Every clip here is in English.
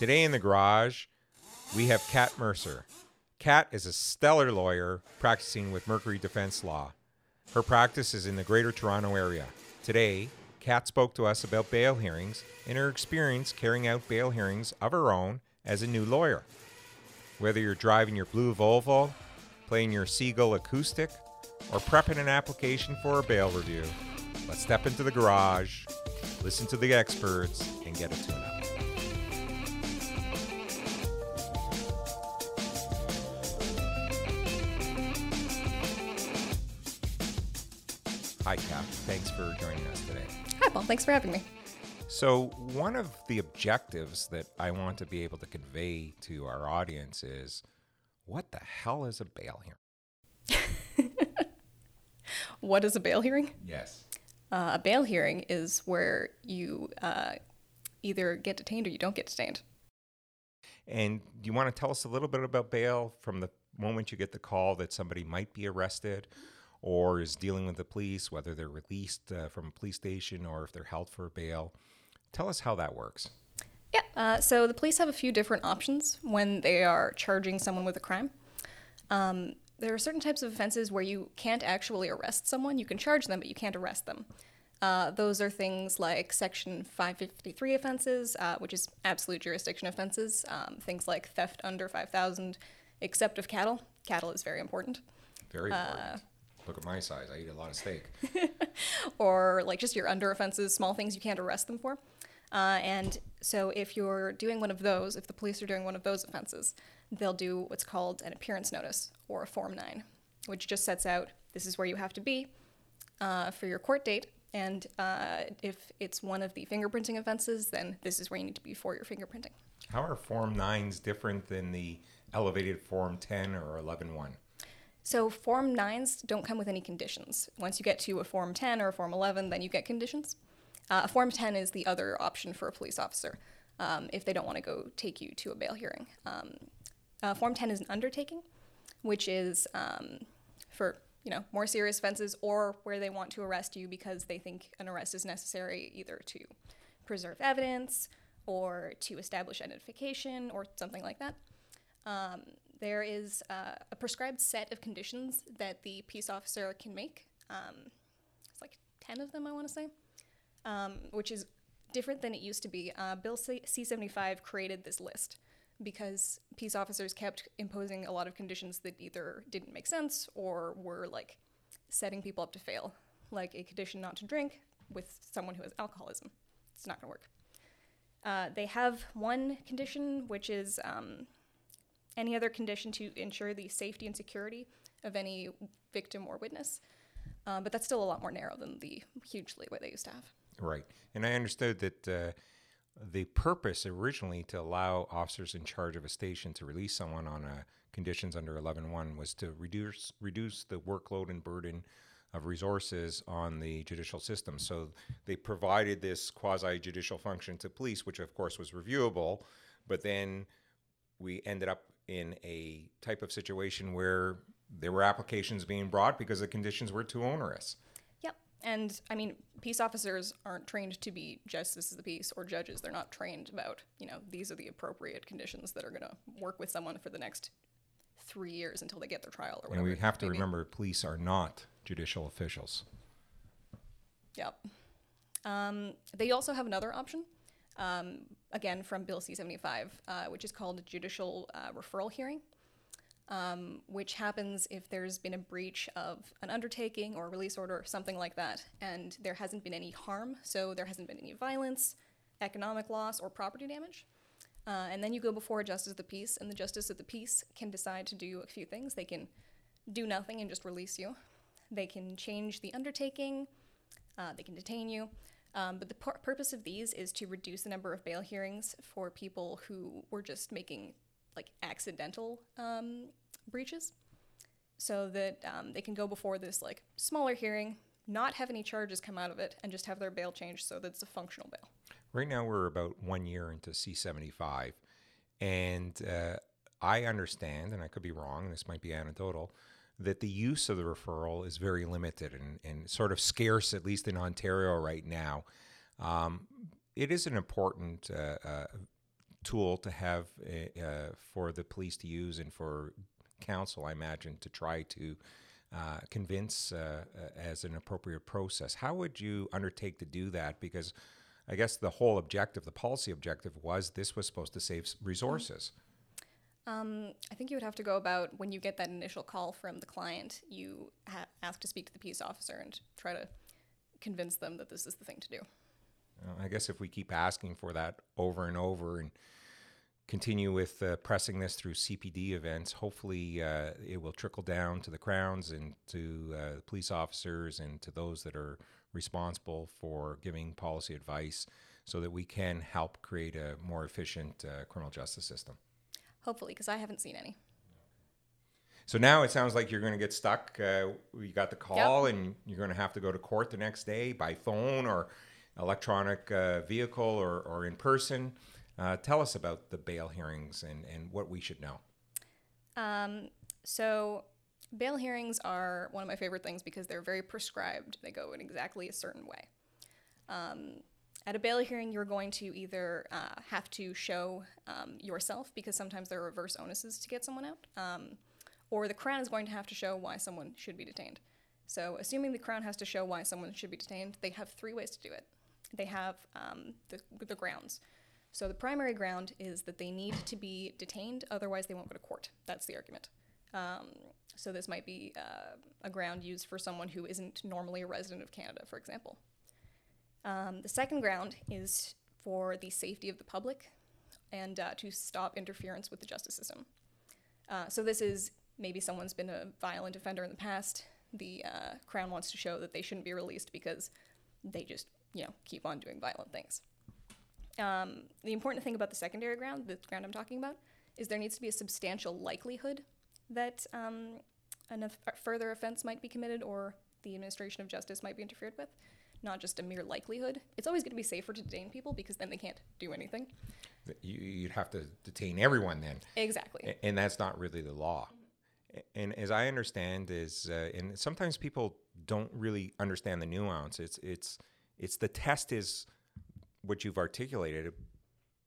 Today in the garage, we have Cat Mercer. Cat is a stellar lawyer practicing with Mercury Defense Law. Her practice is in the Greater Toronto Area. Today, Cat spoke to us about bail hearings and her experience carrying out bail hearings of her own as a new lawyer. Whether you're driving your blue Volvo, playing your Seagull acoustic, or prepping an application for a bail review, let's step into the garage, listen to the experts, and get a tune for joining us today. Hi, Paul. Thanks for having me. So, one of the objectives that I want to be able to convey to our audience is what the hell is a bail hearing? What is a bail hearing? Yes. Uh, a bail hearing is where you uh, either get detained or you don't get detained. And do you want to tell us a little bit about bail from the moment you get the call that somebody might be arrested or is dealing with the police, whether they're released uh, from a police station or if they're held for bail? Tell us how that works. Yeah. Uh, so the police have a few different options when they are charging someone with a crime. Um, there are certain types of offenses where you can't actually arrest someone. You can charge them, but you can't arrest them. Uh, those are things like Section 553 offenses, uh, which is absolute jurisdiction offenses. Um, things like theft under 5,000, except of cattle. Cattle is very important. Very important. Look at my size. I eat a lot of steak. or like just your under offenses, small things you can't arrest them for. Uh, and so if you're doing one of those, if the police are doing one of those offenses, they'll do what's called an appearance notice or a Form 9, which just sets out this is where you have to be uh, for your court date. And uh, if it's one of the fingerprinting offenses, then this is where you need to be for your fingerprinting. How are Form 9s different than the elevated Form 10 or 11.1? So Form 9s don't come with any conditions. Once you get to a Form 10 or a Form 11, then you get conditions. Uh, a Form 10 is the other option for a police officer um, if they don't want to go take you to a bail hearing. Um, uh, Form 10 is an undertaking, which is um, for you know more serious offenses or where they want to arrest you because they think an arrest is necessary either to preserve evidence or to establish identification or something like that. Um, there is uh, a prescribed set of conditions that the peace officer can make. Um, it's like 10 of them, I want to say, um, which is different than it used to be. Uh, Bill C 75 created this list because peace officers kept imposing a lot of conditions that either didn't make sense or were like setting people up to fail, like a condition not to drink with someone who has alcoholism. It's not going to work. Uh, they have one condition, which is um, any other condition to ensure the safety and security of any victim or witness. Um, but that's still a lot more narrow than the huge leeway they used to have. Right. And I understood that uh, the purpose originally to allow officers in charge of a station to release someone on uh, conditions under 11.1 was to reduce reduce the workload and burden of resources on the judicial system. So they provided this quasi judicial function to police, which of course was reviewable, but then we ended up in a type of situation where there were applications being brought because the conditions were too onerous. Yep. And I mean, peace officers aren't trained to be justices of the peace or judges. They're not trained about, you know, these are the appropriate conditions that are going to work with someone for the next three years until they get their trial or And we have to maybe. remember police are not judicial officials. Yep. Um, they also have another option, um, again from Bill C 75, uh, which is called a judicial uh, referral hearing, um, which happens if there's been a breach of an undertaking or a release order or something like that, and there hasn't been any harm, so there hasn't been any violence, economic loss, or property damage. Uh, and then you go before a justice of the peace, and the justice of the peace can decide to do a few things. They can do nothing and just release you. They can change the undertaking. Uh, they can detain you. Um, but the pur- purpose of these is to reduce the number of bail hearings for people who were just making like accidental um, breaches, so that um, they can go before this like smaller hearing, not have any charges come out of it, and just have their bail changed so that it's a functional bail. Right now, we're about one year into C75, and uh, I understand, and I could be wrong, this might be anecdotal, that the use of the referral is very limited and, and sort of scarce, at least in Ontario right now. Um, it is an important uh, uh, tool to have uh, uh, for the police to use and for counsel, I imagine, to try to uh, convince uh, uh, as an appropriate process. How would you undertake to do that? Because I guess the whole objective, the policy objective, was this was supposed to save resources. Um, I think you would have to go about when you get that initial call from the client, you ha- ask to speak to the peace officer and try to convince them that this is the thing to do. Uh, I guess if we keep asking for that over and over and continue with uh, pressing this through CPD events, hopefully uh, it will trickle down to the crowns and to uh, police officers and to those that are responsible for giving policy advice so that we can help create a more efficient uh, criminal justice system. Hopefully, because I haven't seen any. So now it sounds like you're going to get stuck. Uh, you got the call, and you're going to have to go to court the next day by phone or electronic uh, vehicle or, or in person. Uh, tell us about the bail hearings and, and what we should know. Um, so, bail hearings are one of my favorite things because they're very prescribed. They go in exactly a certain way. Um, at a bail hearing, you're going to either uh, have to show um, yourself because sometimes there are reverse onuses to get someone out, um, or the Crown is going to have to show why someone should be detained. So, assuming the Crown has to show why someone should be detained, they have three ways to do it. They have um, the, the grounds. So, the primary ground is that they need to be detained, otherwise, they won't go to court. That's the argument. Um, so, this might be uh, a ground used for someone who isn't normally a resident of Canada, for example. Um, the second ground is for the safety of the public and uh, to stop interference with the justice system. Uh, so this is maybe someone's been a violent offender in the past. The uh, crown wants to show that they shouldn't be released because they just, you know, keep on doing violent things. Um, the important thing about the secondary ground, the ground I'm talking about, is there needs to be a substantial likelihood that um, a further offense might be committed or the administration of justice might be interfered with not just a mere likelihood. It's always going to be safer to detain people because then they can't do anything. You, you'd have to detain everyone then. Exactly. And that's not really the law. And as I understand is, uh, and sometimes people don't really understand the nuance. It's it's it's the test is what you've articulated,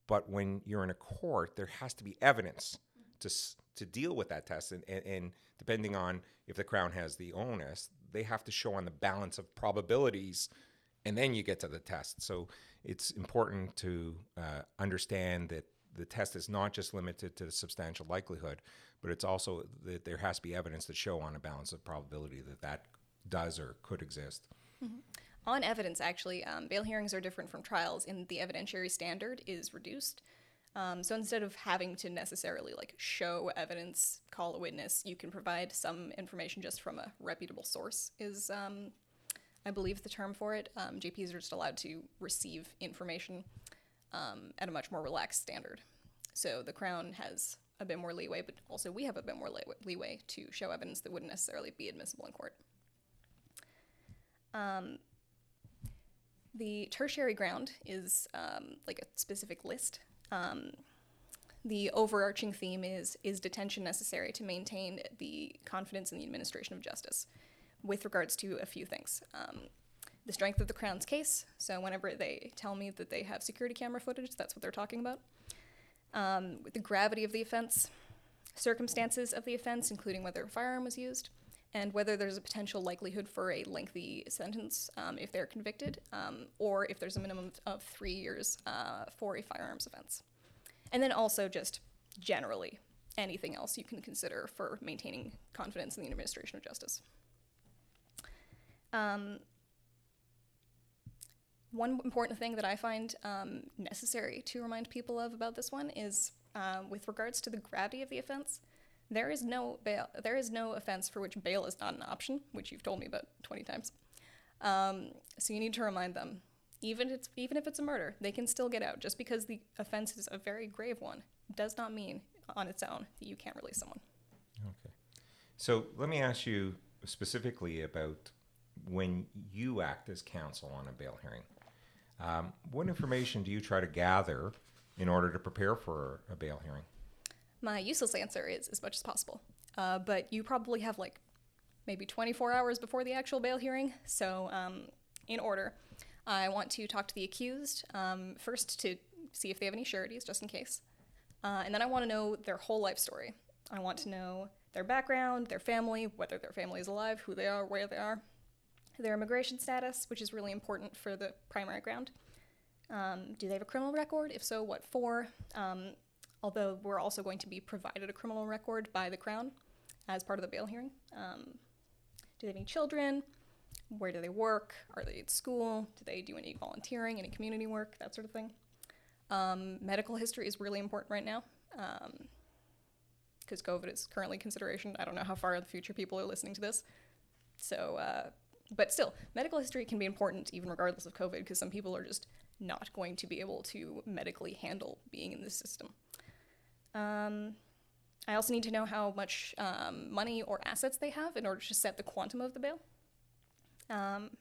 but when you're in a court, there has to be evidence to to deal with that test, and, and, and depending on if the crown has the onus, they have to show on the balance of probabilities, and then you get to the test. So it's important to uh, understand that the test is not just limited to substantial likelihood, but it's also that there has to be evidence to show on a balance of probability that that does or could exist. On evidence, actually, um, bail hearings are different from trials in the evidentiary standard is reduced. Um, so instead of having to necessarily like show evidence, call a witness, you can provide some information just from a reputable source. Is um, I believe the term for it. Um, JPs are just allowed to receive information um, at a much more relaxed standard. So the Crown has a bit more leeway, but also we have a bit more le- leeway to show evidence that wouldn't necessarily be admissible in court. Um, the tertiary ground is um, like a specific list. Um, the overarching theme is is detention necessary to maintain the confidence in the administration of justice, with regards to a few things. Um, the strength of the Crown's case. So whenever they tell me that they have security camera footage, that's what they're talking about. Um, the gravity of the offense, circumstances of the offense, including whether a firearm was used, and whether there's a potential likelihood for a lengthy sentence um, if they're convicted, um, or if there's a minimum of three years uh, for a firearms offense. And then also just generally anything else you can consider for maintaining confidence in the administration of justice. Um, one important thing that I find um, necessary to remind people of about this one is um, with regards to the gravity of the offense. There is no bail. There is no offense for which bail is not an option, which you've told me about twenty times. Um, so you need to remind them, even if it's even if it's a murder, they can still get out. Just because the offense is a very grave one, does not mean on its own that you can't release someone. Okay. So let me ask you specifically about when you act as counsel on a bail hearing. Um, what information do you try to gather in order to prepare for a bail hearing? My useless answer is as much as possible. Uh, but you probably have like maybe 24 hours before the actual bail hearing. So, um, in order, I want to talk to the accused um, first to see if they have any sureties, just in case. Uh, and then I want to know their whole life story. I want to know their background, their family, whether their family is alive, who they are, where they are, their immigration status, which is really important for the primary ground. Um, do they have a criminal record? If so, what for? Um, although we're also going to be provided a criminal record by the Crown as part of the bail hearing. Um, do they have any children? Where do they work? Are they at school? Do they do any volunteering, any community work, that sort of thing? Um, medical history is really important right now because COVID is currently consideration. I don't know how far in the future people are listening to this. So, uh, but still, medical history can be important even regardless of COVID because some people are just not going to be able to medically handle being in this system. Um, I also need to know how much um, money or assets they have in order to set the quantum of the bail. Um,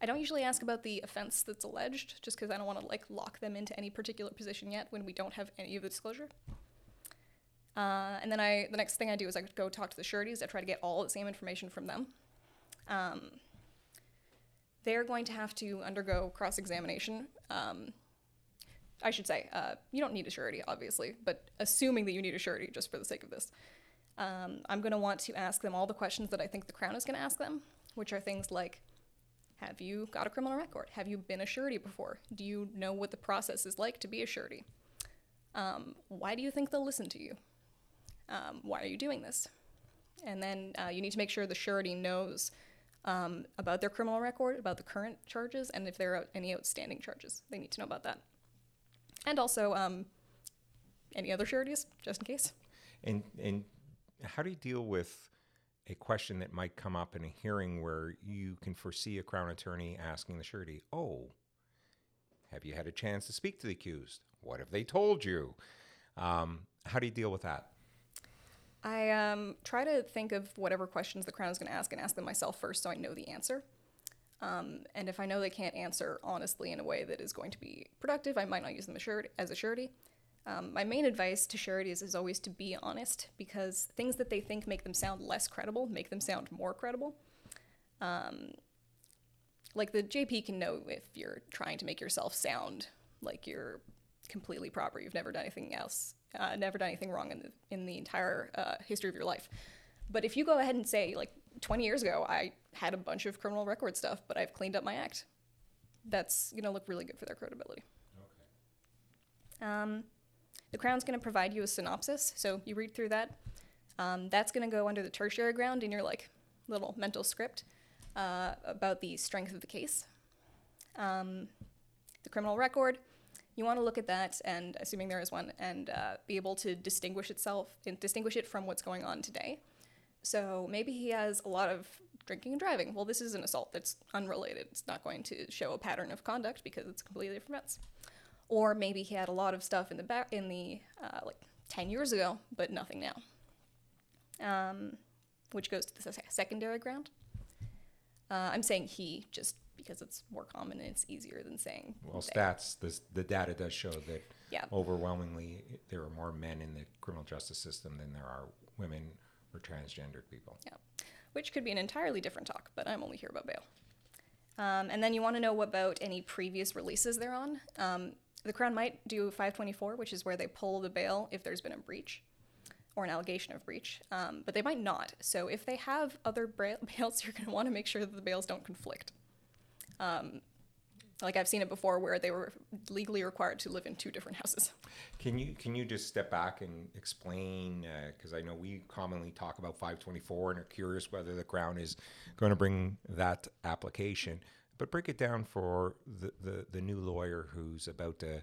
I don't usually ask about the offense that's alleged, just because I don't want to like lock them into any particular position yet when we don't have any of the disclosure. Uh, and then I, the next thing I do is I go talk to the sureties. I try to get all the same information from them. Um, they're going to have to undergo cross examination. Um, I should say, uh, you don't need a surety, obviously, but assuming that you need a surety just for the sake of this, um, I'm going to want to ask them all the questions that I think the Crown is going to ask them, which are things like Have you got a criminal record? Have you been a surety before? Do you know what the process is like to be a surety? Um, why do you think they'll listen to you? Um, why are you doing this? And then uh, you need to make sure the surety knows um, about their criminal record, about the current charges, and if there are any outstanding charges. They need to know about that. And also um, any other sureties, just in case. And and how do you deal with a question that might come up in a hearing where you can foresee a crown attorney asking the surety, "Oh, have you had a chance to speak to the accused? What have they told you?" Um, how do you deal with that? I um, try to think of whatever questions the Crown is going to ask and ask them myself first so I know the answer. Um, and if I know they can't answer honestly in a way that is going to be productive, I might not use them as a surety. Um, my main advice to sureties is always to be honest because things that they think make them sound less credible make them sound more credible. Um, like the JP can know if you're trying to make yourself sound like you're completely proper, you've never done anything else uh, never done anything wrong in the in the entire uh, history of your life. But if you go ahead and say like 20 years ago, I had a bunch of criminal record stuff, but I've cleaned up my act, that's gonna look really good for their credibility. Okay. Um, the Crown's gonna provide you a synopsis, so you read through that. Um, that's gonna go under the tertiary ground in your like little mental script uh, about the strength of the case. Um, the criminal record you want to look at that and assuming there is one and uh, be able to distinguish itself distinguish it from what's going on today so maybe he has a lot of drinking and driving well this is an assault that's unrelated it's not going to show a pattern of conduct because it's completely different events or maybe he had a lot of stuff in the back in the uh, like 10 years ago but nothing now um, which goes to the secondary ground uh, i'm saying he just because it's more common and it's easier than saying. Well, they. stats, this, the data does show that yeah. overwhelmingly there are more men in the criminal justice system than there are women or transgendered people. Yeah, which could be an entirely different talk, but I'm only here about bail. Um, and then you want to know about any previous releases they're on. Um, the Crown might do 524, which is where they pull the bail if there's been a breach or an allegation of breach, um, but they might not. So if they have other bails, you're going to want to make sure that the bails don't conflict. Um, like I've seen it before where they were legally required to live in two different houses. Can you can you just step back and explain? Because uh, I know we commonly talk about 524 and are curious whether the Crown is going to bring that application, but break it down for the, the, the new lawyer who's about to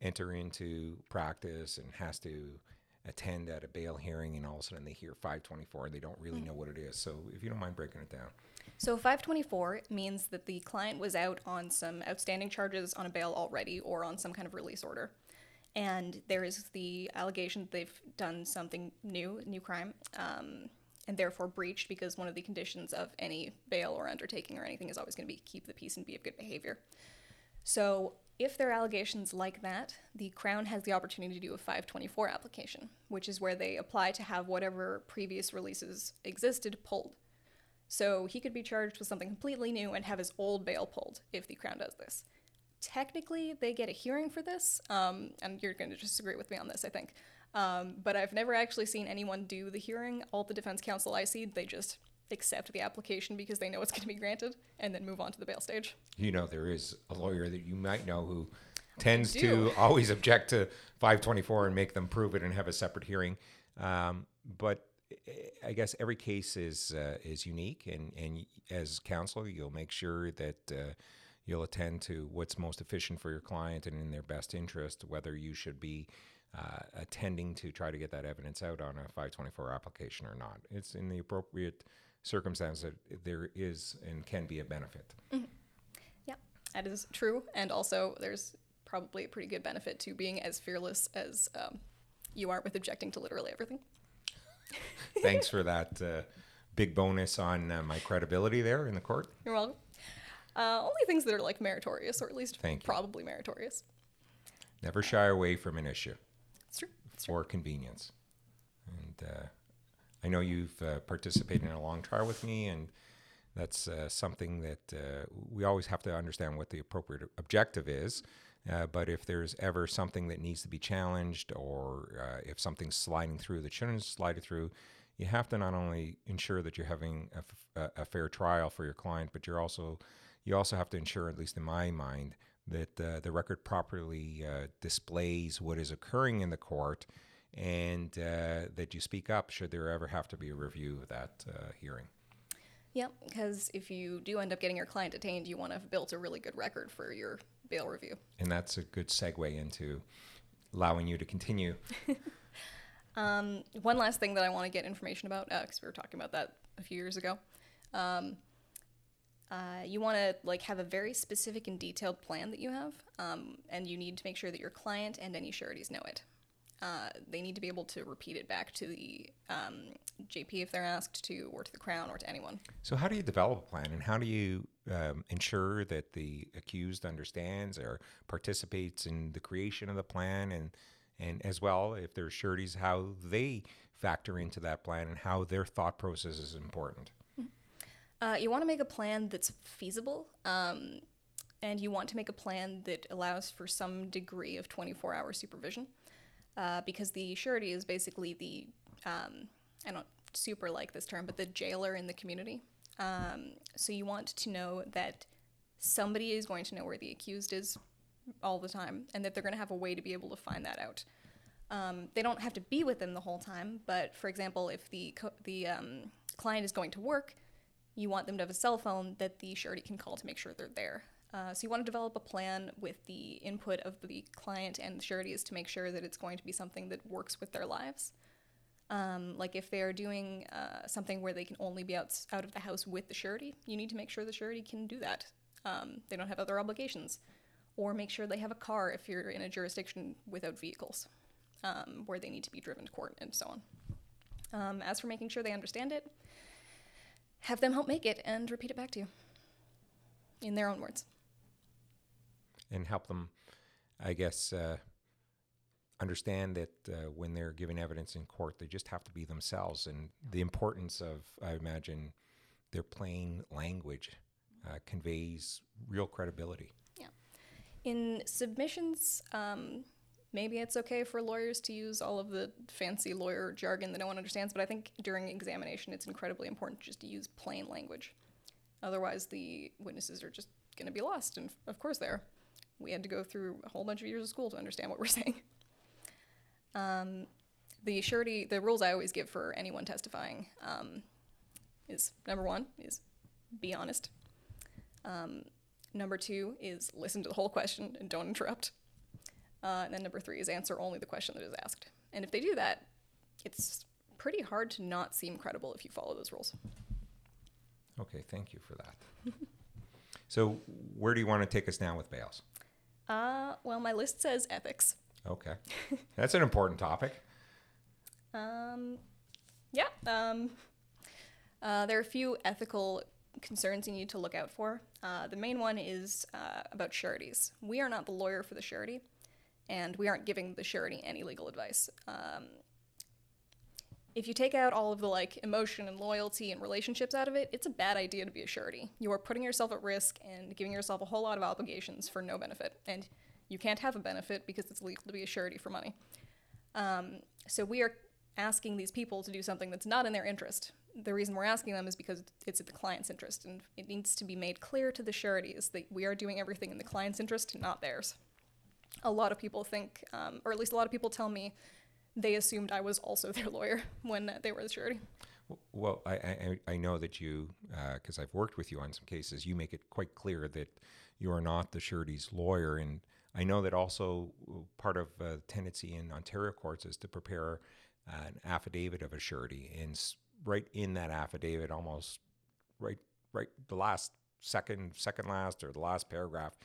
enter into practice and has to attend at a bail hearing, and all of a sudden they hear 524 and they don't really mm. know what it is. So if you don't mind breaking it down. So 524 means that the client was out on some outstanding charges on a bail already or on some kind of release order. And there is the allegation that they've done something new, new crime, um, and therefore breached because one of the conditions of any bail or undertaking or anything is always going to be keep the peace and be of good behavior. So if there are allegations like that, the Crown has the opportunity to do a 524 application, which is where they apply to have whatever previous releases existed pulled. So he could be charged with something completely new and have his old bail pulled if the Crown does this. technically they get a hearing for this, um, and you're going to disagree with me on this, I think. Um, but I've never actually seen anyone do the hearing. All the defense counsel I see, they just accept the application because they know it's going to be granted and then move on to the bail stage. You know, there is a lawyer that you might know who tends to always object to 524 and make them prove it and have a separate hearing. Um, but I guess every case is uh, is unique, and and as counsel, you'll make sure that uh, you'll attend to what's most efficient for your client and in their best interest. Whether you should be uh, attending to try to get that evidence out on a 524 application or not, it's in the appropriate circumstance that there is and can be a benefit. Yeah, that is true. And also, there's probably a pretty good benefit to being as fearless as um, you are with objecting to literally everything. Thanks for that uh, big bonus on uh, my credibility there in the court. You're welcome. Uh, only things that are like meritorious, or at least Thank you. probably meritorious. Never shy away from an issue It's true. It's true. or convenience. And uh, I know you've uh, participated in a long trial with me, and that's uh, something that uh, we always have to understand what the appropriate objective is. Uh, but if there's ever something that needs to be challenged, or uh, if something's sliding through that shouldn't slide through, you have to not only ensure that you're having a, f- a- fair trial for your client, but you're also you also have to ensure, at least in my mind, that uh, the record properly uh, displays what is occurring in the court, and uh, that you speak up should there ever have to be a review of that hearing. Yep, because if you do end up getting your client detained, you want to have built a really good record for your bail review. And that's a good segue into allowing you to continue. Um, one last thing that I want to get information about, because we were talking about that a few years ago. Um, uh, you want to like have a very specific and detailed plan that you have, um, and you need to make sure that your client and any sureties know it. Uh, they need to be able to repeat it back to the um, JP if they're asked to, or to the Crown, or to anyone. So, how do you develop a plan, and how do you um, ensure that the accused understands or participates in the creation of the plan, and and as well, if there's sureties, how they factor into that plan and how their thought process is important. Uh, you want to make a plan that's feasible, um, and you want to make a plan that allows for some degree of 24 hour supervision. Uh, because the surety is basically the, um, I don't super like this term, but the jailer in the community. Um, so you want to know that somebody is going to know where the accused is all the time, and that they're going to have a way to be able to find that out. Um, they don't have to be with them the whole time, but for example, if the co- the um, client is going to work, you want them to have a cell phone that the surety can call to make sure they're there. Uh, so you want to develop a plan with the input of the client and the sureties to make sure that it's going to be something that works with their lives. Um, like if they are doing uh, something where they can only be out, out of the house with the surety, you need to make sure the surety can do that. Um, they don't have other obligations. Or make sure they have a car if you're in a jurisdiction without vehicles, um, where they need to be driven to court and so on. Um, as for making sure they understand it, have them help make it and repeat it back to you in their own words. And help them, I guess, uh, understand that uh, when they're giving evidence in court, they just have to be themselves. And the importance of, I imagine, their plain language uh, conveys real credibility. Yeah. In submissions, um, maybe it's okay for lawyers to use all of the fancy lawyer jargon that no one understands, but I think during examination it's incredibly important just to use plain language. Otherwise, the witnesses are just going to be lost, and of course they are. We had to go through a whole bunch of years of school to understand what we're saying. Um, the surety, the rules I always give for anyone testifying um, is number one is be honest. Um, number two is listen to the whole question and don't interrupt. Uh, and then number three is answer only the question that is asked. And if they do that, it's pretty hard to not seem credible if you follow those rules. Okay, thank you for that. so, where do you want to take us now with bails? Uh, well, my list says ethics. Okay, that's an important topic. Um, yeah. Um, uh, there are a few ethical concerns you need to look out for. Uh, the main one is uh, about sureties. We are not the lawyer for the surety, and we aren't giving the surety any legal advice. Um, if you take out all of the like emotion and loyalty and relationships out of it, it's a bad idea to be a surety. You are putting yourself at risk and giving yourself a whole lot of obligations for no benefit. And you can't have a benefit because it's legal to be a surety for money. Um, so we are asking these people to do something that's not in their interest. The reason we're asking them is because it's in the client's interest, and it needs to be made clear to the sureties that we are doing everything in the client's interest, not theirs. A lot of people think, um, or at least a lot of people tell me, they assumed I was also their lawyer when they were the surety. Well, I, I, I know that you, because uh, I've worked with you on some cases, you make it quite clear that you are not the surety's lawyer. And I know that also part of uh, tendency in Ontario courts is to prepare an affidavit of a surety, and right in that affidavit, almost right right the last second second last or the last paragraph,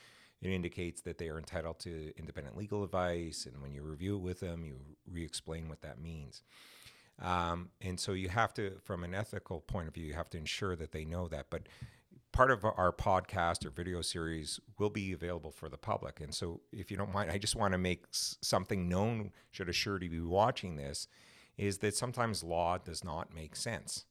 it indicates that they are entitled to independent legal advice, and when you review it with them, you re-explain what that means. Um, and so you have to, from an ethical point of view, you have to ensure that they know that. But part of our podcast or video series will be available for the public. And so, if you don't mind, I just want to make something known, should a surety be watching this, is that sometimes law does not make sense.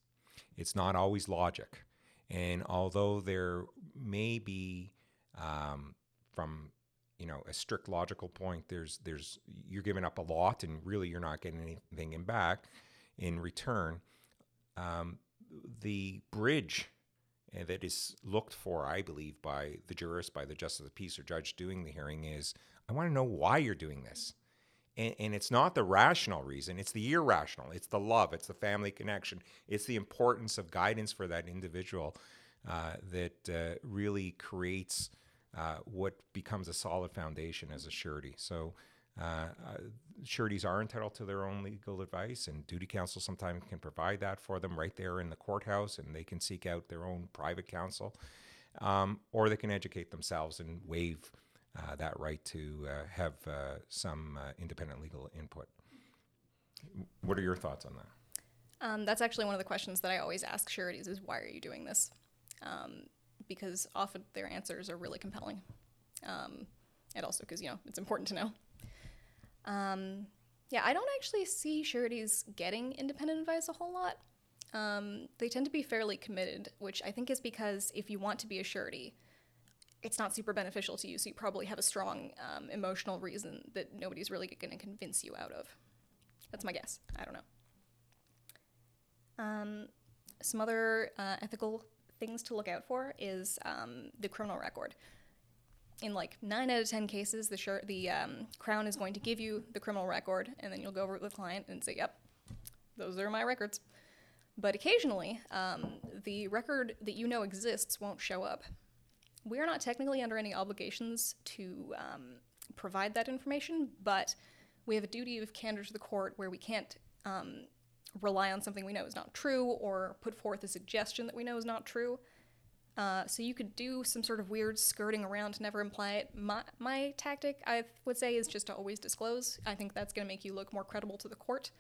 It's not always logic. And although there may be, um, from you know a strict logical point, there's there's you're giving up a lot, and really you're not getting anything in back in return. Um, the bridge uh, that is looked for, I believe, by the jurist, by the justice of the peace or judge doing the hearing is, I want to know why you're doing this. And, and, it's not the rational reason, it's the irrational. It's the love, it's the family connection, it's the importance of guidance for that individual uh, that uh, really creates uh, what becomes a solid foundation as a surety. So, uh, uh, sureties are entitled to their own legal advice, and duty counsel sometimes can provide that for them right there in the courthouse, and they can seek out their own private counsel, um, or they can educate themselves and waive uh, that right to uh, have uh, some uh, independent legal input. What are your thoughts on that? Um, that's actually one of the questions that I always ask sureties: is why are you doing this? Um, because often their answers are really compelling, um, and also because you know it's important to know. Um, yeah, I don't actually see sureties getting independent advice a whole lot. Um, they tend to be fairly committed, which I think is because if you want to be a surety, it's not super beneficial to you, so you probably have a strong um, emotional reason that nobody's really going to convince you out of. That's my guess. I don't know. Um, some other uh, ethical things to look out for is um, the criminal record in like nine out of ten cases, the the um, crown is going to give you the criminal record, and then you'll go over with the client and say, "Yep, those are my records." But occasionally, um, the record that you know exists won't show up. We are not technically under any obligations to um, provide that information, but we have a duty of candor to the court where we can't um, rely on something we know is not true or put forth a suggestion that we know is not true. Uh, so you could do some sort of weird skirting around to never imply it. My, my tactic, I would say, is just to always disclose. I think that's going to make you look more credible to the court.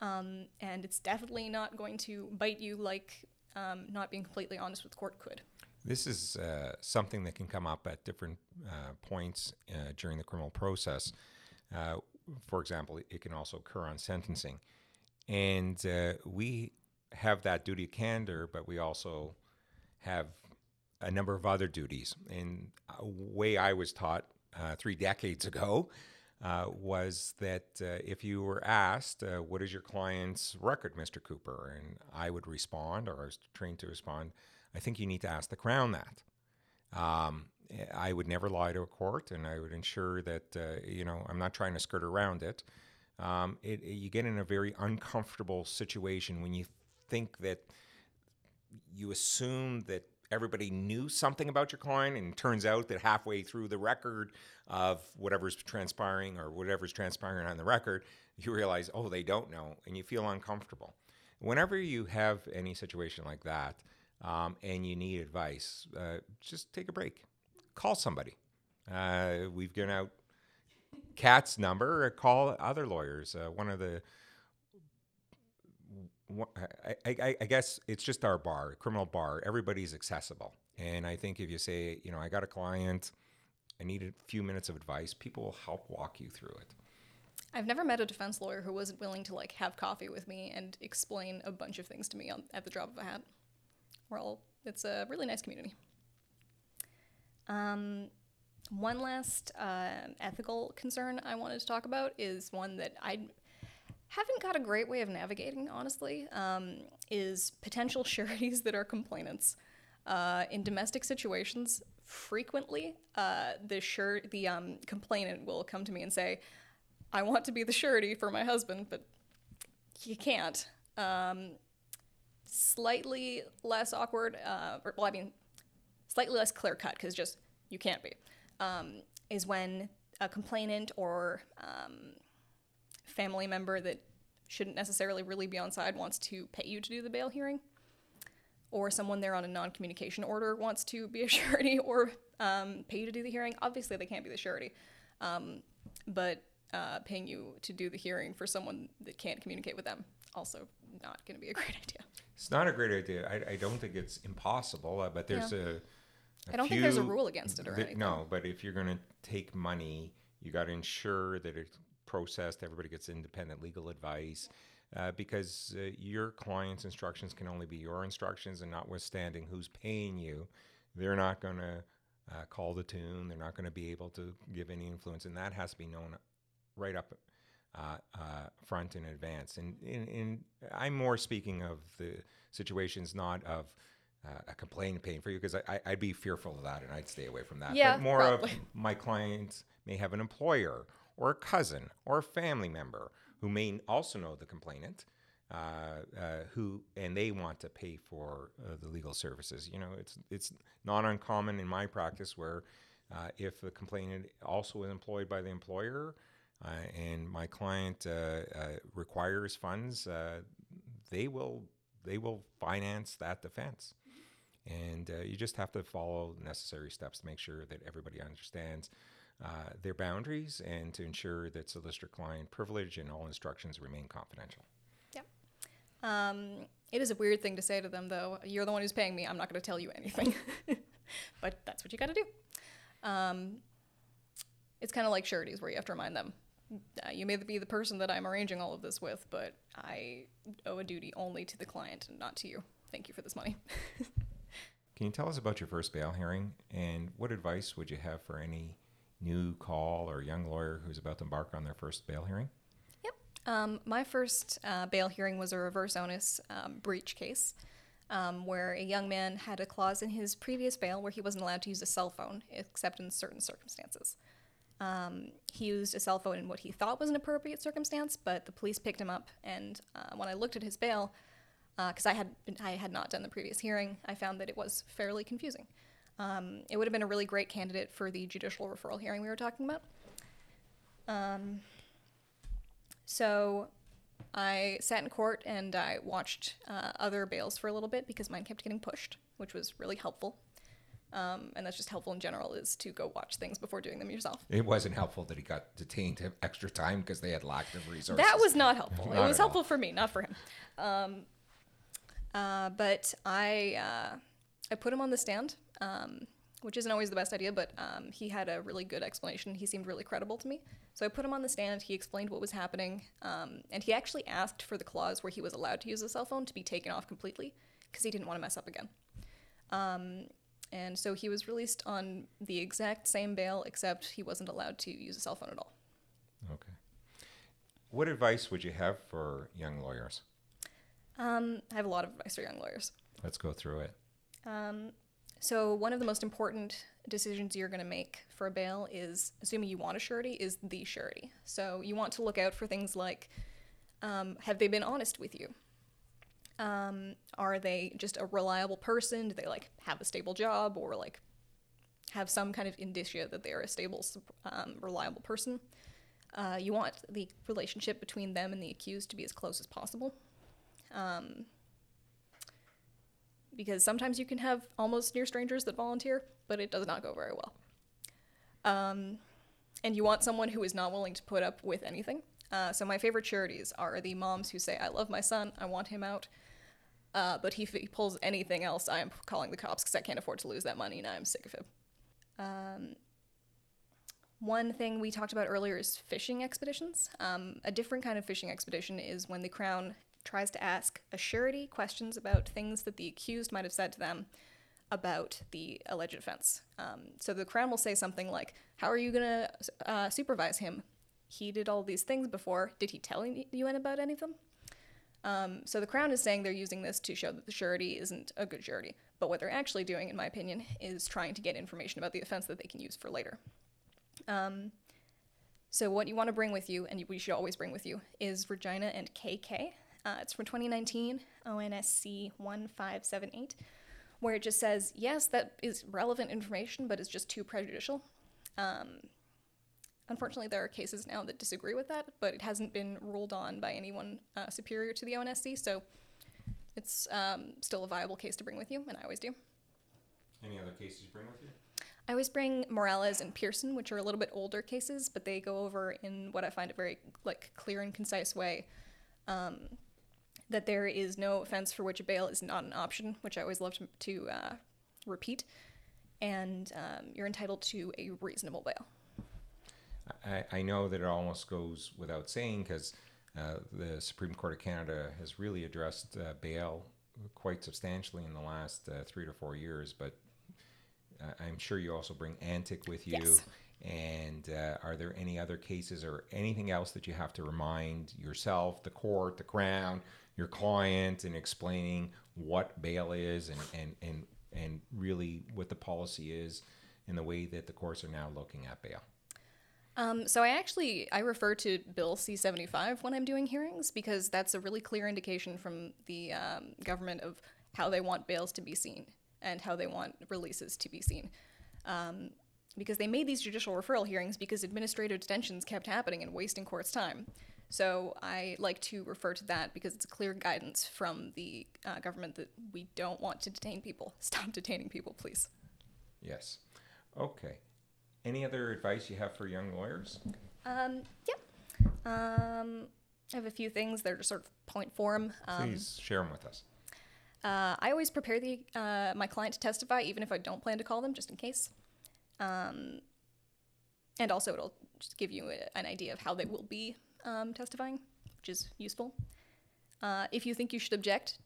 Um, and it's definitely not going to bite you like um, not being completely honest with the court could. This is uh, something that can come up at different uh, points uh, during the criminal process. Uh, for example, it can also occur on sentencing. And uh, we have that duty of candor, but we also have a number of other duties. And a way I was taught uh, three decades ago uh, was that uh, if you were asked, uh, What is your client's record, Mr. Cooper? and I would respond, or I was trained to respond, I think you need to ask the Crown that. Um, I would never lie to a court, and I would ensure that, uh, you know, I'm not trying to skirt around it. Um, it, it. You get in a very uncomfortable situation when you think that you assume that everybody knew something about your client, and turns out that halfway through the record of whatever's transpiring or whatever's transpiring on the record, you realize, oh, they don't know, and you feel uncomfortable. Whenever you have any situation like that um, and you need advice, uh, just take a break, call somebody. Uh, we've given out Cat's number, call other lawyers. Uh, one of the I, I, I, guess it's just our bar, criminal bar. Everybody's accessible. And I think if you say, you know, I got a client, I need a few minutes of advice, people will help walk you through it. I've never met a defense lawyer who wasn't willing to like have coffee with me and explain a bunch of things to me on, at the drop of a hat. We're all it's a really nice community. Um, one last uh, ethical concern I wanted to talk about is one that I haven't got a great way of navigating, honestly, um, is potential sureties that are complainants. Uh, in domestic situations, frequently uh, the sure the um, complainant will come to me and say, "I want to be the surety for my husband, but you can't." Um, slightly less awkward, uh, or, well, I mean, slightly less clear cut because just you can't be, um, is when a complainant or um, family member that shouldn't necessarily really be on side wants to pay you to do the bail hearing, or someone there on a non communication order wants to be a surety or um, pay you to do the hearing. Obviously, they can't be the surety, um, but uh, paying you to do the hearing for someone that can't communicate with them also not going to be a great idea. It's not a great idea. I, I don't think it's impossible, uh, but there's Yeah. a. I don't think there's a rule against it or th- anything. No, but if you're going to take money, you got to ensure that it's processed. Everybody gets independent legal advice. Uh, because uh, your client's instructions can only be your instructions, and notwithstanding who's paying you, they're not going to uh, call the tune. They're not going to be able to give any influence, and that has to be known right up uh, uh, front in advance. And in, in, I'm more speaking of the situations, not of uh, a complaint paying for you, because I, I'd be fearful of that and I'd stay away from that. Yeah, but more probably. of my clients may have an employer or a cousin or a family member who may also know the complainant. Uh, uh, who and they want to pay for uh, the legal services. You know, it's it's not uncommon in my practice where uh, if the complainant also is employed by the employer, uh, and my client uh, uh, requires funds, uh, they will they will finance that defense. And uh, you just have to follow necessary steps to make sure that everybody understands uh, their boundaries and to ensure that solicitor client privilege and all instructions remain confidential. Um, it is a weird thing to say to them, though. You're the one who's paying me. I'm not going to tell you anything. but that's what you got to do. Um, it's kind of like sureties, where you have to remind them. Uh, you may be the person that I'm arranging all of this with, but I owe a duty only to the client and not to you. Thank you for this money. Can you tell us about your first bail hearing and what advice would you have for any new call or young lawyer who's about to embark on their first bail hearing? Um, my first uh, bail hearing was a reverse onus um, breach case, um, where a young man had a clause in his previous bail where he wasn't allowed to use a cell phone except in certain circumstances. Um, he used a cell phone in what he thought was an appropriate circumstance, but the police picked him up, and uh, when I looked at his bail, because I had been, I had not done the previous hearing, I found that it was fairly confusing. Um, it would have been a really great candidate for the judicial referral hearing we were talking about. Um, so I sat in court and I watched uh, other bails for a little bit because mine kept getting pushed, which was really helpful. Um, and that's just helpful in general is to go watch things before doing them yourself. It wasn't helpful that he got detained extra time because they had lack of resources. That was not helpful. Not it was at all. helpful for me, not for him. Uh, but I uh, I put him on the stand, um, which isn't always the best idea. But um, he had a really good explanation. He seemed really credible to me. So I put him on the stand. He explained what was happening, um, and he actually asked for the clause where he was allowed to use a cell phone to be taken off completely because he didn't want to mess up again. Um, and so he was released on the exact same bail, except he wasn't allowed to use a cell phone at all. Okay. What advice would you have for young lawyers? Um, I have a lot of advice for young lawyers. Let's go through it. Um, so one of the most important decisions you're going to make for a bail is, assuming you want a surety, is the surety. So you want to look out for things like, um, have they been honest with you? Um, are they just a reliable person? Do they like have a stable job or like have some kind of indicia that they are a stable, um, reliable person? Uh, you want the relationship between them and the accused to be as close as possible. Um, because sometimes you can have almost near strangers that volunteer, but it does not go very well. Um, and you want someone who is not willing to put up with anything. Uh, so my favorite sureties are the moms who say, "I love my son, I want him out," uh, but if he pulls anything else, I am calling the cops because I can't afford to lose that money and I'm sick of him. Um, One thing we talked about earlier is fishing expeditions. Um, a different kind of fishing expedition is when the Crown tries to ask a surety questions about things that the accused might have said to them about the alleged offense. Um, so the Crown will say something like, How are you going to uh, supervise him? He did all these things before. Did he tell you about any of them? Um, so the Crown is saying they're using this to show that the surety isn't a good surety. But what they're actually doing, in my opinion, is trying to get information about the offense that they can use for later. Um, so what you want to bring with you, and we should always bring with you, is Regina and KK. Uh, it's from 2019, ONSC 1578, where it just says, yes, that is relevant information, but it's just too prejudicial. Um, Unfortunately, there are cases now that disagree with that, but it hasn't been ruled on by anyone uh, superior to the ONSC, so it's um, still a viable case to bring with you, and I always do. Any other cases you bring with you? I always bring Morales and Pearson, which are a little bit older cases, but they go over in what I find a very like clear and concise way. Um, that there is no offense for which a bail is not an option, which I always love to, to uh, repeat, and um, you're entitled to a reasonable bail. I, I know that it almost goes without saying because uh, the Supreme Court of Canada has really addressed uh, bail quite substantially in the last uh, three to four years. But uh, I'm sure you also bring Antic with you. Yes. And uh, are there any other cases or anything else that you have to remind yourself, the court, the Crown, your client, and explaining what bail is and, and, and, and really what the policy is and the way that the courts are now looking at bail? Um, so I actually I refer to Bill C-75 when I'm doing hearings because that's a really clear indication from the um, government of how they want bails to be seen and how they want releases to be seen. Um, because they made these judicial referral hearings because administrative detentions kept happening and wasting court's time. So I like to refer to that because it's a clear guidance from the uh, government that we don't want to detain people. Stop detaining people, please. Yes. Okay. Any other advice you have for young lawyers? Um, yeah. Um, I have a few things that are just sort of point form. Um, Please share them with us. Uh, I always prepare the uh, my client to testify, even if I don't plan to call them, just in case. Um, and also, it'll just give you a, an idea of how they will be um, testifying, which is useful. Uh, if you think you should object,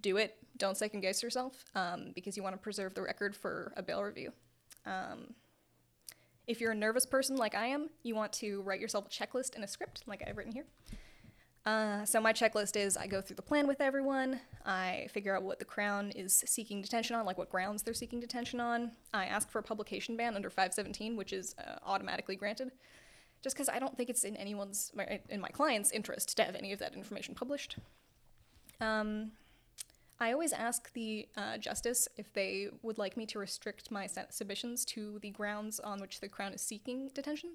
do it. Don't second guess yourself, um, because you want to preserve the record for a bail review. Um, if you're a nervous person like I am, you want to write yourself a checklist and a script, like I've written here. Uh, so my checklist is I go through the plan with everyone. I figure out what the Crown is seeking detention on, like what grounds they're seeking detention on. I ask for a publication ban under 517, which is uh, automatically granted, just because I don't think it's in anyone's, in my client's interest to have any of that information published. Um, I always ask the uh, justice if they would like me to restrict my submissions to the grounds on which the Crown is seeking detention.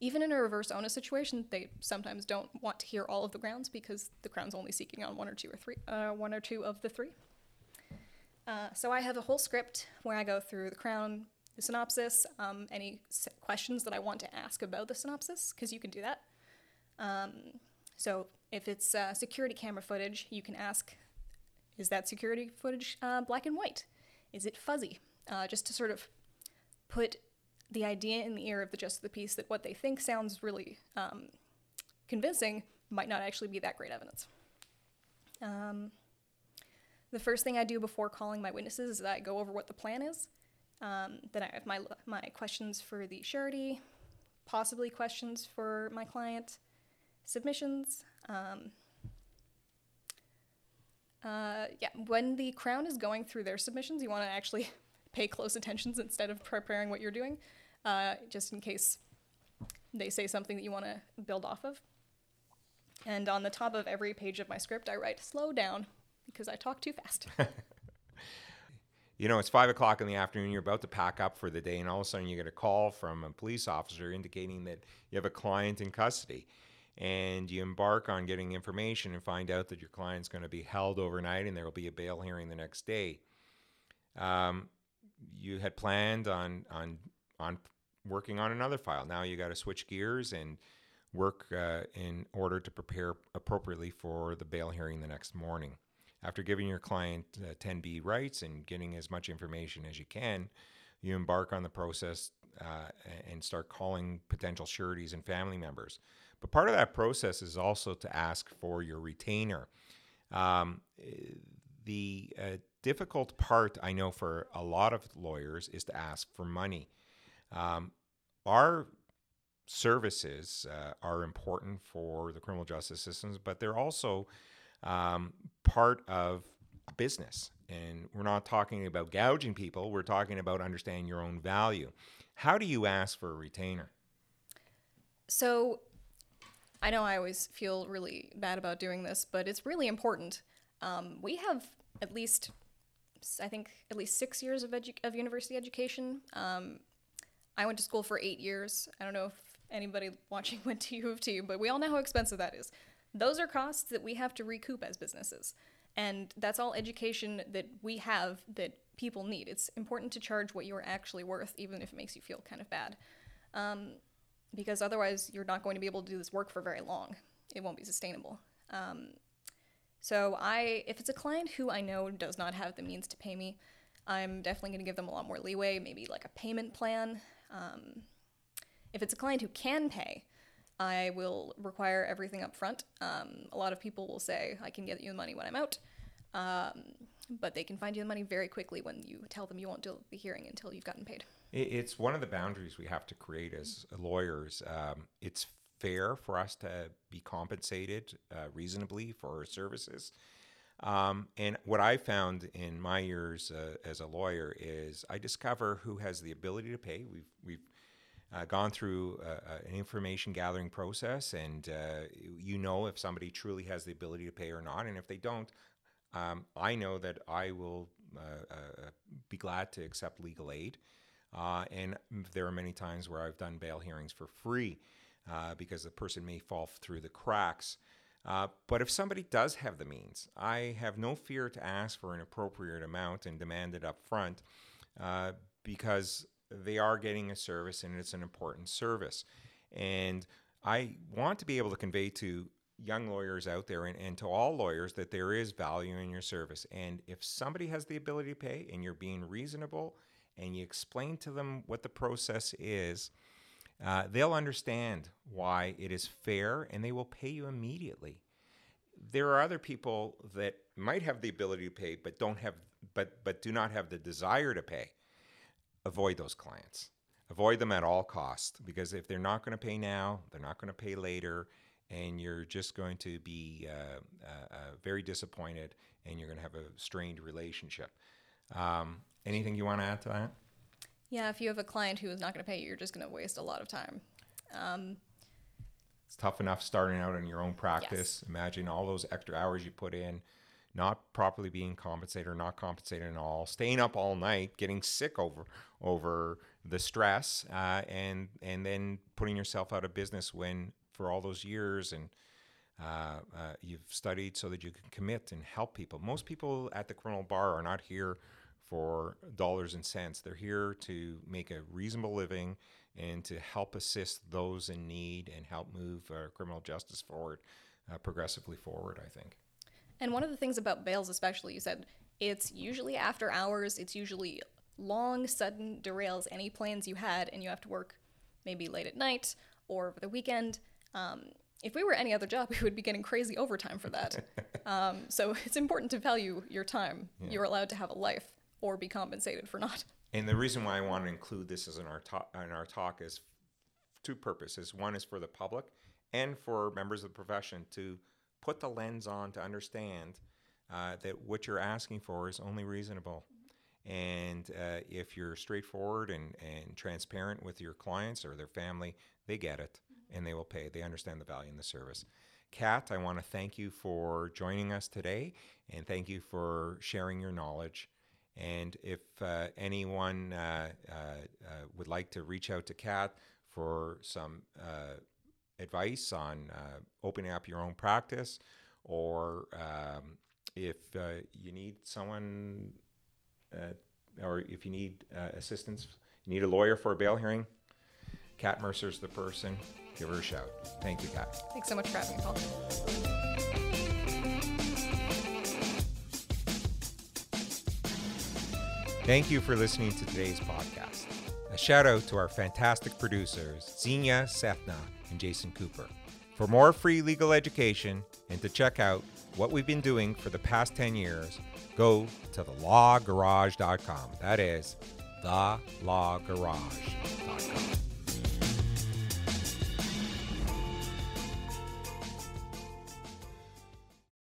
Even in a reverse onus situation, they sometimes don't want to hear all of the grounds because the Crown's only seeking on one or two or three, uh, one or two of the three. Uh, so I have a whole script where I go through the Crown, the synopsis, um, any questions that I want to ask about the synopsis, because you can do that. Um, so if it's uh, security camera footage, you can ask is that security footage uh, black and white? Is it fuzzy? Uh, just to sort of put the idea in the ear of the justice of the peace that what they think sounds really um, convincing might not actually be that great evidence. Um, the first thing I do before calling my witnesses is that I go over what the plan is. Um, then I have my, my questions for the surety, possibly questions for my client, submissions, um, uh, yeah, when the Crown is going through their submissions, you want to actually pay close attention instead of preparing what you're doing, uh, just in case they say something that you want to build off of. And on the top of every page of my script, I write slow down because I talk too fast. you know, it's five o'clock in the afternoon, you're about to pack up for the day, and all of a sudden you get a call from a police officer indicating that you have a client in custody and you embark on getting information and find out that your client's going to be held overnight and there will be a bail hearing the next day. Um, you had planned on on on working on another file. Now you got to switch gears and work uh, in order to prepare appropriately for the bail hearing the next morning. After giving your client uh, 10B rights and getting as much information as you can, you embark on the process uh, and start calling potential sureties and family members. But part of that process is also to ask for your retainer. Um, the uh, difficult part, I know, for a lot of lawyers is to ask for money. Um, our services uh, are important for the criminal justice systems, but they're also um, part of business. And we're not talking about gouging people, we're talking about understanding your own value. How do you ask for a retainer? So, I know I always feel really bad about doing this, but it's really important. Um, we have at least, I think, at least six years of, edu- of university education. Um, I went to school for eight years. I don't know if anybody watching went to U of T, but we all know how expensive that is. Those are costs that we have to recoup as businesses. And that's all education that we have that people need. It's important to charge what you're actually worth, even if it makes you feel kind of bad. Um, because otherwise, you're not going to be able to do this work for very long. It won't be sustainable. Um, so, I, if it's a client who I know does not have the means to pay me, I'm definitely going to give them a lot more leeway, maybe like a payment plan. Um, if it's a client who can pay, I will require everything up front. Um, a lot of people will say, I can get you the money when I'm out, um, but they can find you the money very quickly when you tell them you won't do the hearing until you've gotten paid. It's one of the boundaries we have to create as lawyers. Um, it's fair for us to be compensated uh, reasonably for our services. Um, and what I found in my years uh, as a lawyer is I discover who has the ability to pay. We've we've uh, gone through uh, uh, an information gathering process, and uh, you know if somebody truly has the ability to pay or not. And if they don't, um, I know that I will be glad to accept legal aid. and there are many times where I've done bail hearings for free because the person may fall through the cracks. Uh, but if somebody does have the means, I have no fear to ask for an appropriate amount and demand it up front uh, because they are getting a service and it's an important service. And I want to be able to convey to young lawyers out there and, and to all lawyers that there is value in your service. And if somebody has the ability to pay and you're being reasonable and you explain to them what the process is, uh, they'll understand why it is fair and they will pay you immediately. There are other people that might have the ability to pay but don't have but but do not have the desire to pay avoid those clients. Avoid them at all costs because if they're not going to pay now, they're not going to pay later, and you're just going to be uh, uh, uh, very disappointed and you're going to have a strained relationship. Um, anything you want to add to that? Yeah, if you have a client who is not going to pay you, you're just going to waste a lot of time. Um, it's tough enough starting out in your own practice. Yes. Imagine all those extra hours you put in not properly being compensated or not compensated at all, staying up all night, getting sick over over the stress, uh, and and then putting yourself out of business when for all those years and uh, uh, you've studied so that you can commit and help people. Most people at the criminal bar are not here for dollars and cents. They're here to make a reasonable living and to help assist those in need and help move uh, criminal justice forward, uh, progressively forward. I think. And one of the things about bails, especially, you said it's usually after hours, it's usually long, sudden derails any plans you had, and you have to work maybe late at night or over the weekend. Um, if we were any other job, we would be getting crazy overtime for that. um, so it's important to value your time. Yeah. You're allowed to have a life or be compensated for not. And the reason why I want to include this as in our talk, in our talk is two purposes. One is for the public and for members of the profession to put the lens on to understand uh, that what you're asking for is only reasonable. And uh, if you're straightforward and, and transparent with your clients or their family, they get it and they will pay. They understand the value in the service. Cat, I want to thank you for joining us today and thank you for sharing your knowledge. And if uh, anyone uh, uh, uh, would like to reach out to Cat for some advice on uh, opening up your own practice, or um, if uh, you need someone, uh, or if you need uh, assistance, you need a lawyer for a bail hearing, Cat Mercer's the person. Give her a shout. Thank you, Cat. Thanks so much for having me, Paul. Thank you for listening to today's podcast. A shout out to our fantastic producers, Zenia Sethna and Jason Cooper. For more free legal education and to check out what we've been doing for the past 10 years, go to thelawgarage.com. That is thelawgarage.com.